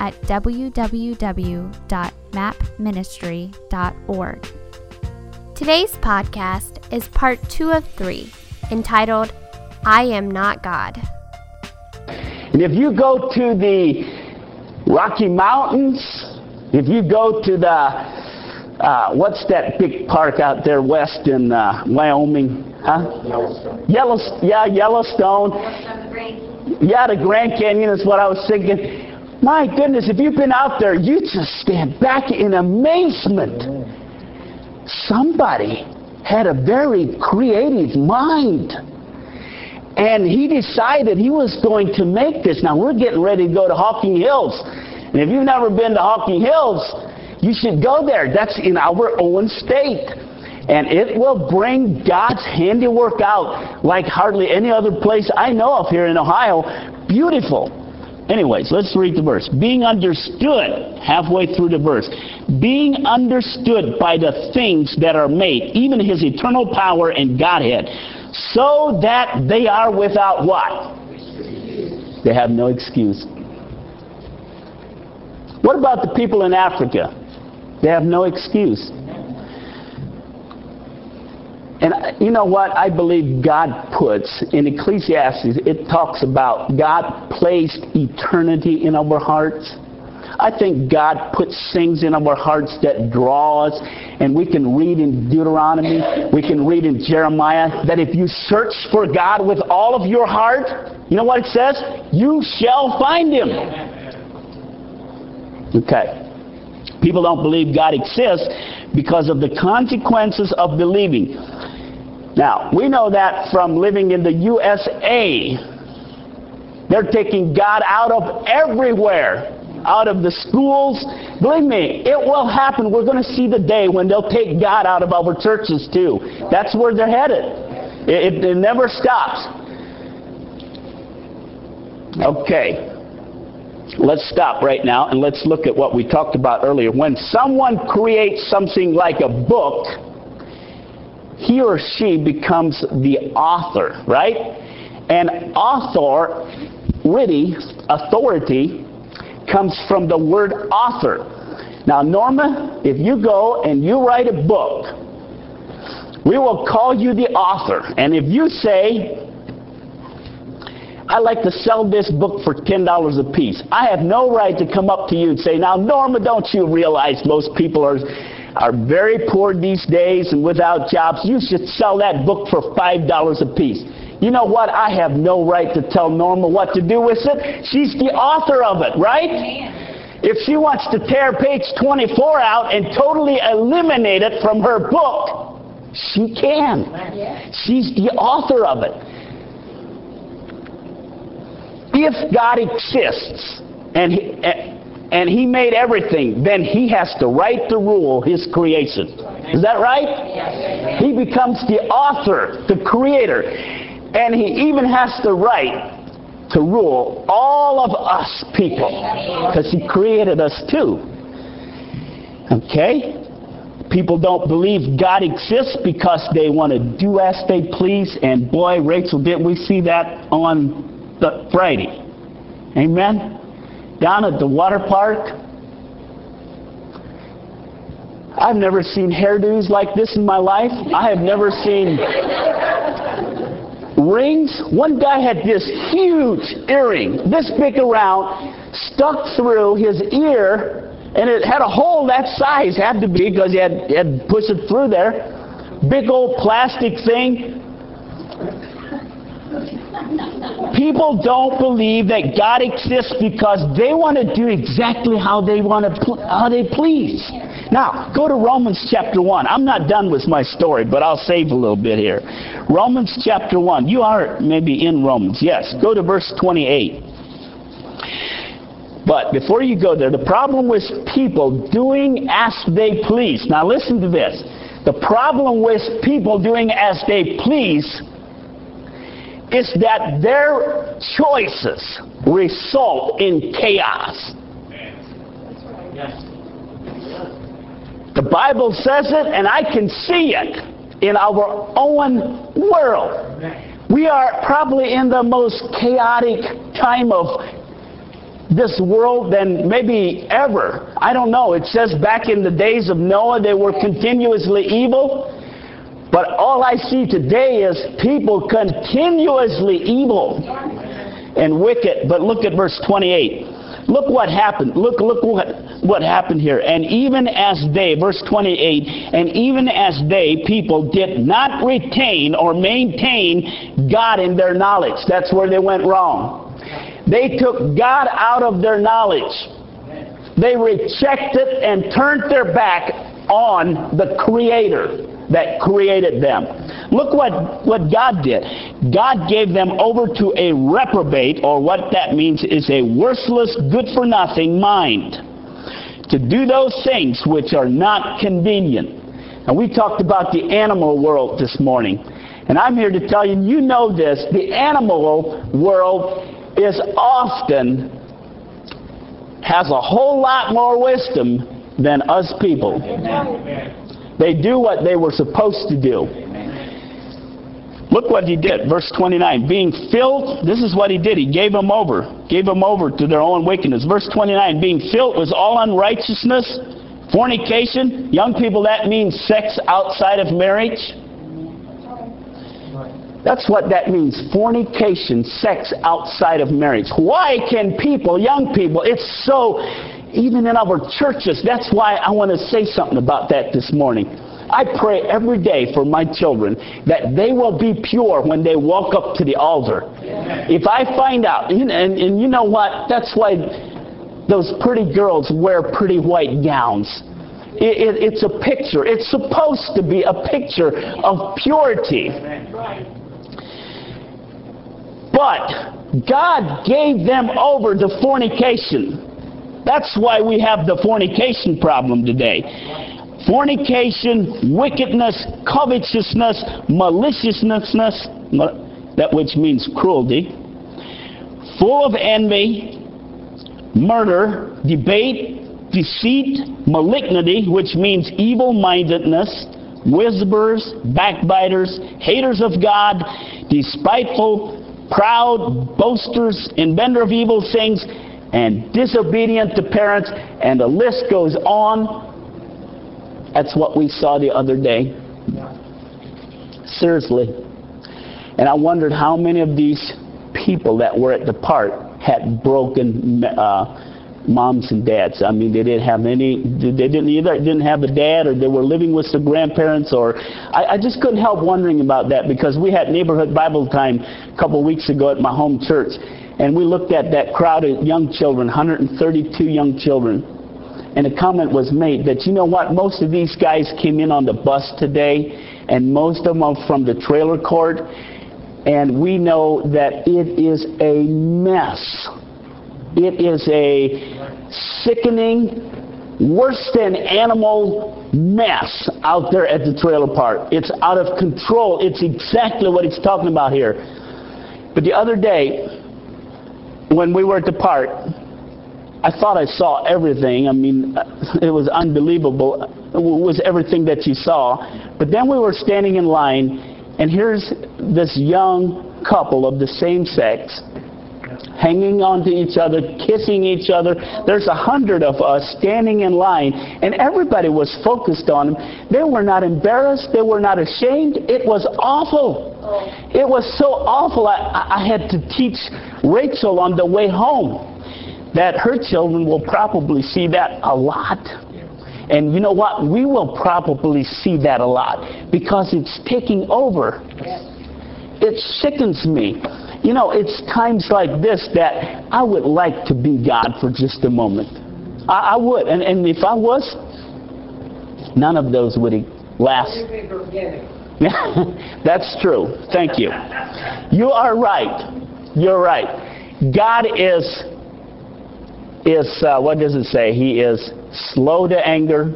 at www.mapministry.org. Today's podcast is part two of three, entitled I Am Not God. And if you go to the Rocky Mountains, if you go to the, uh, what's that big park out there west in uh, Wyoming? Huh? Yellowstone. Yellowstone. Yeah, Yellowstone. Yeah, the Grand Canyon is what I was thinking. My goodness, if you've been out there, you just stand back in amazement. Somebody had a very creative mind. And he decided he was going to make this. Now, we're getting ready to go to Hocking Hills. And if you've never been to Hocking Hills, you should go there. That's in our own state. And it will bring God's handiwork out like hardly any other place I know of here in Ohio. Beautiful. Anyways, let's read the verse. Being understood, halfway through the verse, being understood by the things that are made, even his eternal power and Godhead, so that they are without what? They have no excuse. What about the people in Africa? They have no excuse. And uh, you know what? I believe God puts in Ecclesiastes, it talks about God placed eternity in our hearts. I think God puts things in our hearts that draw us, and we can read in Deuteronomy, we can read in Jeremiah that if you search for God with all of your heart, you know what it says? You shall find Him. Okay. People don't believe God exists because of the consequences of believing. Now, we know that from living in the USA. They're taking God out of everywhere, out of the schools. Believe me, it will happen. We're going to see the day when they'll take God out of our churches, too. That's where they're headed. It, it, it never stops. Okay. Let's stop right now and let's look at what we talked about earlier. When someone creates something like a book, he or she becomes the author, right? And author, really, authority, comes from the word author. Now, Norma, if you go and you write a book, we will call you the author. And if you say, I'd like to sell this book for $10 a piece, I have no right to come up to you and say, Now, Norma, don't you realize most people are are very poor these days and without jobs, you should sell that book for $5 a piece. You know what? I have no right to tell Norma what to do with it. She's the author of it, right? If she wants to tear page 24 out and totally eliminate it from her book, she can. She's the author of it. If God exists and he, and he made everything, then he has the right to rule his creation. Is that right? He becomes the author, the creator, and he even has the right to rule all of us people because he created us too. Okay? People don't believe God exists because they want to do as they please, and boy, Rachel, didn't we see that on the Friday? Amen? Down at the water park. I've never seen hairdos like this in my life. I have never seen rings. One guy had this huge earring, this big around, stuck through his ear, and it had a hole that size, had to be because he had, he had to push it through there. Big old plastic thing. People don't believe that God exists because they want to do exactly how they want to pl- how they please. Now, go to Romans chapter 1. I'm not done with my story, but I'll save a little bit here. Romans chapter 1. You are maybe in Romans. Yes. Go to verse 28. But before you go there, the problem with people doing as they please. Now listen to this. The problem with people doing as they please is that their choices result in chaos. The Bible says it, and I can see it in our own world. We are probably in the most chaotic time of this world than maybe ever. I don't know. It says back in the days of Noah they were continuously evil. But all I see today is people continuously evil and wicked. But look at verse 28. Look what happened. Look, look what, what happened here. And even as they, verse 28, and even as they, people, did not retain or maintain God in their knowledge. That's where they went wrong. They took God out of their knowledge. They rejected and turned their back on the Creator that created them. Look what, what God did. God gave them over to a reprobate, or what that means is a worthless, good for nothing mind, to do those things which are not convenient. And we talked about the animal world this morning. And I'm here to tell you, you know this, the animal world is often has a whole lot more wisdom than us people. They do what they were supposed to do. Look what he did. Verse 29. Being filled, this is what he did. He gave them over. Gave them over to their own wickedness. Verse 29. Being filled was all unrighteousness, fornication. Young people, that means sex outside of marriage. That's what that means. Fornication, sex outside of marriage. Why can people, young people, it's so even in our churches. That's why I want to say something about that this morning. I pray every day for my children that they will be pure when they walk up to the altar. If I find out, and, and, and you know what? That's why those pretty girls wear pretty white gowns. It, it, it's a picture. It's supposed to be a picture of purity. But God gave them over to fornication. That's why we have the fornication problem today. Fornication, wickedness, covetousness, maliciousness, that which means cruelty, full of envy, murder, debate, deceit, malignity, which means evil mindedness, whisperers, backbiters, haters of God, despiteful, proud, boasters, inventor of evil things, and disobedient to parents, and the list goes on. That's what we saw the other day. Seriously. And I wondered how many of these people that were at the park had broken uh, moms and dads. I mean, they didn't have any. They didn't either didn't have a dad, or they were living with some grandparents, or I, I just couldn't help wondering about that because we had neighborhood Bible time a couple weeks ago at my home church, and we looked at that crowd of young children, 132 young children. And a comment was made that, you know what, most of these guys came in on the bus today, and most of them are from the trailer court. And we know that it is a mess. It is a sickening, worse than animal mess out there at the trailer park. It's out of control. It's exactly what he's talking about here. But the other day, when we were to part, I thought I saw everything. I mean, it was unbelievable. It was everything that you saw. But then we were standing in line, and here's this young couple of the same sex hanging on to each other, kissing each other. There's a hundred of us standing in line, and everybody was focused on them. They were not embarrassed. They were not ashamed. It was awful. Oh. It was so awful. I, I had to teach Rachel on the way home that her children will probably see that a lot. And you know what? We will probably see that a lot because it's taking over. It sickens me. You know, it's times like this that I would like to be God for just a moment. I, I would. And, and if I was, none of those would last. That's true. Thank you. You are right. You're right. God is is, uh, what does it say? He is slow to anger.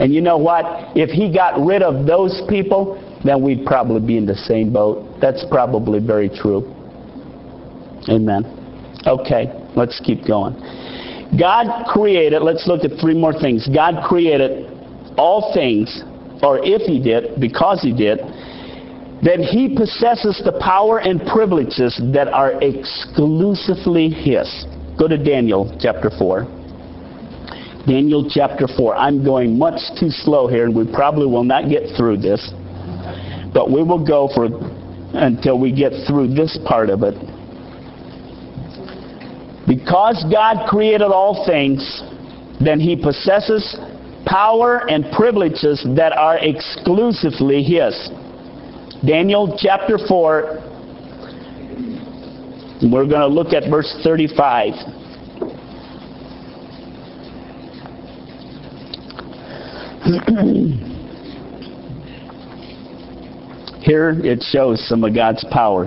And you know what? If he got rid of those people, then we'd probably be in the same boat. That's probably very true. Amen. Okay, let's keep going. God created, let's look at three more things. God created all things, or if He did, because He did, then He possesses the power and privileges that are exclusively His. Go to Daniel chapter 4. Daniel chapter 4. I'm going much too slow here, and we probably will not get through this. But we will go for until we get through this part of it. Because God created all things, then he possesses power and privileges that are exclusively his. Daniel chapter 4, we're going to look at verse 35. Here it shows some of God's power.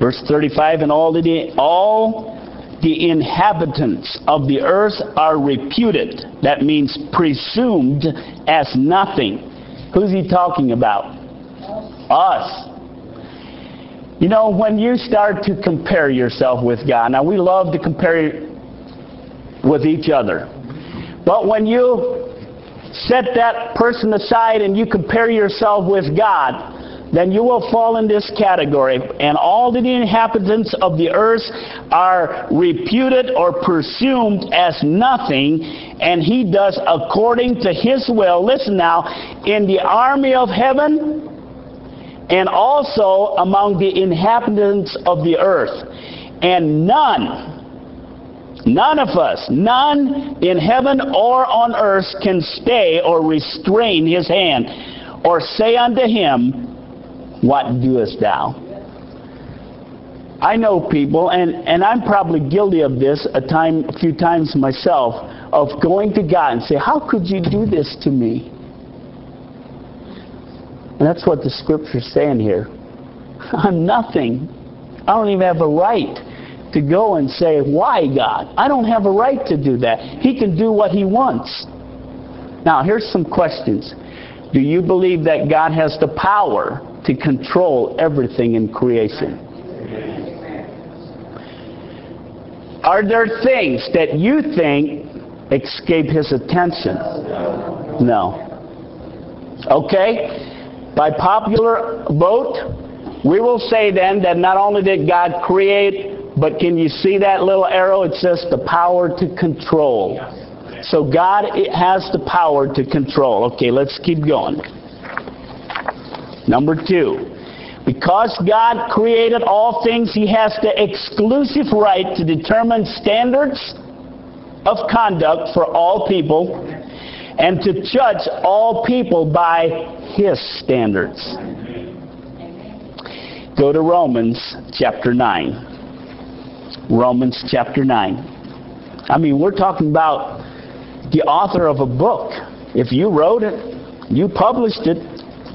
Verse 35, and all the, all the inhabitants of the earth are reputed. That means presumed as nothing. Who's he talking about? Us. You know, when you start to compare yourself with God, now we love to compare with each other. But when you set that person aside and you compare yourself with God, then you will fall in this category. And all the inhabitants of the earth are reputed or presumed as nothing, and he does according to his will. Listen now, in the army of heaven, and also among the inhabitants of the earth. And none, none of us, none in heaven or on earth can stay or restrain his hand or say unto him, what doest thou? I know people, and, and I'm probably guilty of this a time, a few times myself, of going to God and say, "How could you do this to me?" And that's what the scripture's saying here. I'm nothing. I don't even have a right to go and say, "Why, God?" I don't have a right to do that. He can do what He wants. Now, here's some questions. Do you believe that God has the power to control everything in creation. Are there things that you think escape his attention? No. Okay? By popular vote, we will say then that not only did God create, but can you see that little arrow? It says the power to control. So God has the power to control. Okay, let's keep going. Number two, because God created all things, He has the exclusive right to determine standards of conduct for all people and to judge all people by His standards. Go to Romans chapter 9. Romans chapter 9. I mean, we're talking about the author of a book. If you wrote it, you published it,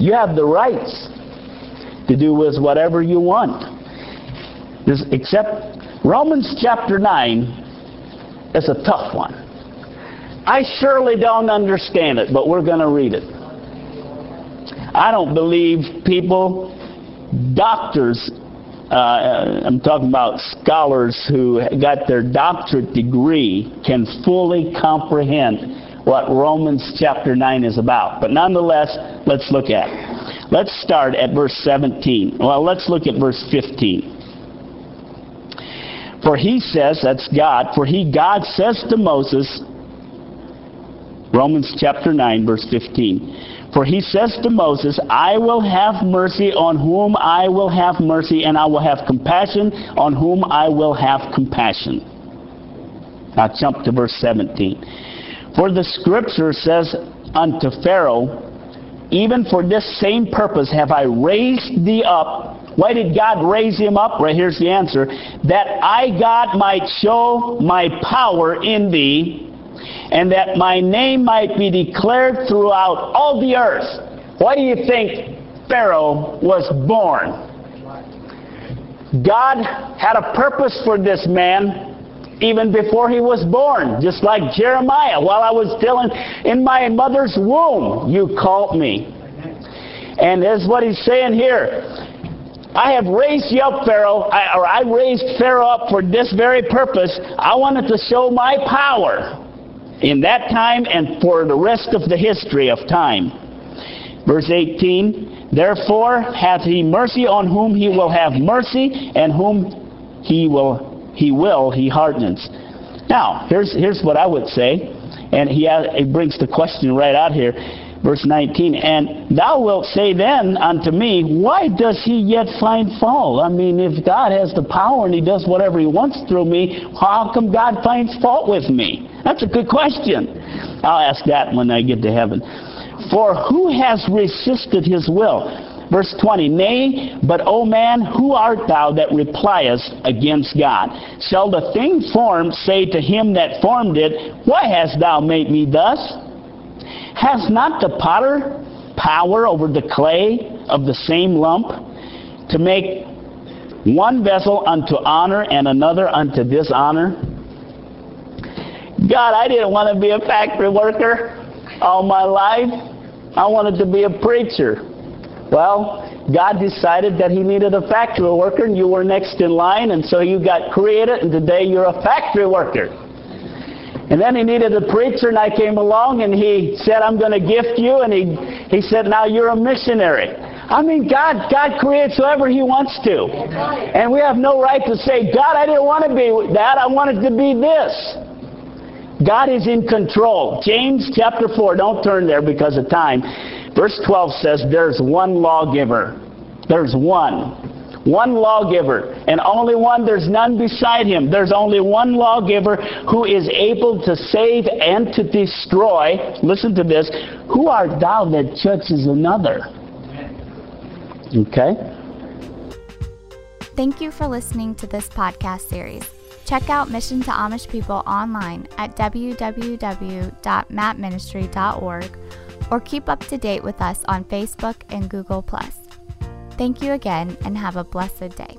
you have the rights to do with whatever you want. This, except Romans chapter 9 is a tough one. I surely don't understand it, but we're going to read it. I don't believe people, doctors, uh, I'm talking about scholars who got their doctorate degree, can fully comprehend what Romans chapter 9 is about. But nonetheless, let's look at. Let's start at verse 17. Well, let's look at verse 15. For he says, that's God, for he, God says to Moses, Romans chapter 9, verse 15. For he says to Moses, I will have mercy on whom I will have mercy, and I will have compassion on whom I will have compassion. Now jump to verse 17. For the scripture says unto Pharaoh, Even for this same purpose have I raised thee up. Why did God raise him up? Right here's the answer. That I, God, might show my power in thee, and that my name might be declared throughout all the earth. Why do you think Pharaoh was born? God had a purpose for this man even before he was born, just like Jeremiah. While I was still in, in my mother's womb, you called me. And that's what he's saying here. I have raised you up, Pharaoh, I, or I raised Pharaoh up for this very purpose. I wanted to show my power in that time and for the rest of the history of time. Verse 18 Therefore hath he mercy on whom he will have mercy, and whom he will he will he hardens. Now, here's here's what I would say, and he, he brings the question right out here. Verse 19, and thou wilt say then unto me, Why does he yet find fault? I mean, if God has the power and he does whatever he wants through me, how come God finds fault with me? That's a good question. I'll ask that when I get to heaven. For who has resisted his will? Verse 20, Nay, but, O man, who art thou that repliest against God? Shall the thing formed say to him that formed it, Why hast thou made me thus? Has not the potter power over the clay of the same lump to make one vessel unto honor and another unto dishonor? God, I didn't want to be a factory worker all my life. I wanted to be a preacher. Well, God decided that He needed a factory worker, and you were next in line, and so you got created, and today you're a factory worker. And then he needed a preacher, and I came along, and he said, I'm going to gift you. And he, he said, Now you're a missionary. I mean, God, God creates whoever He wants to. And we have no right to say, God, I didn't want to be that. I wanted to be this. God is in control. James chapter 4, don't turn there because of time. Verse 12 says, There's one lawgiver. There's one. One lawgiver, and only one, there's none beside him. There's only one lawgiver who is able to save and to destroy. Listen to this. Who art thou that judges another? Okay? Thank you for listening to this podcast series. Check out Mission to Amish People online at www.mapministry.org or keep up to date with us on Facebook and Google. Thank you again and have a blessed day.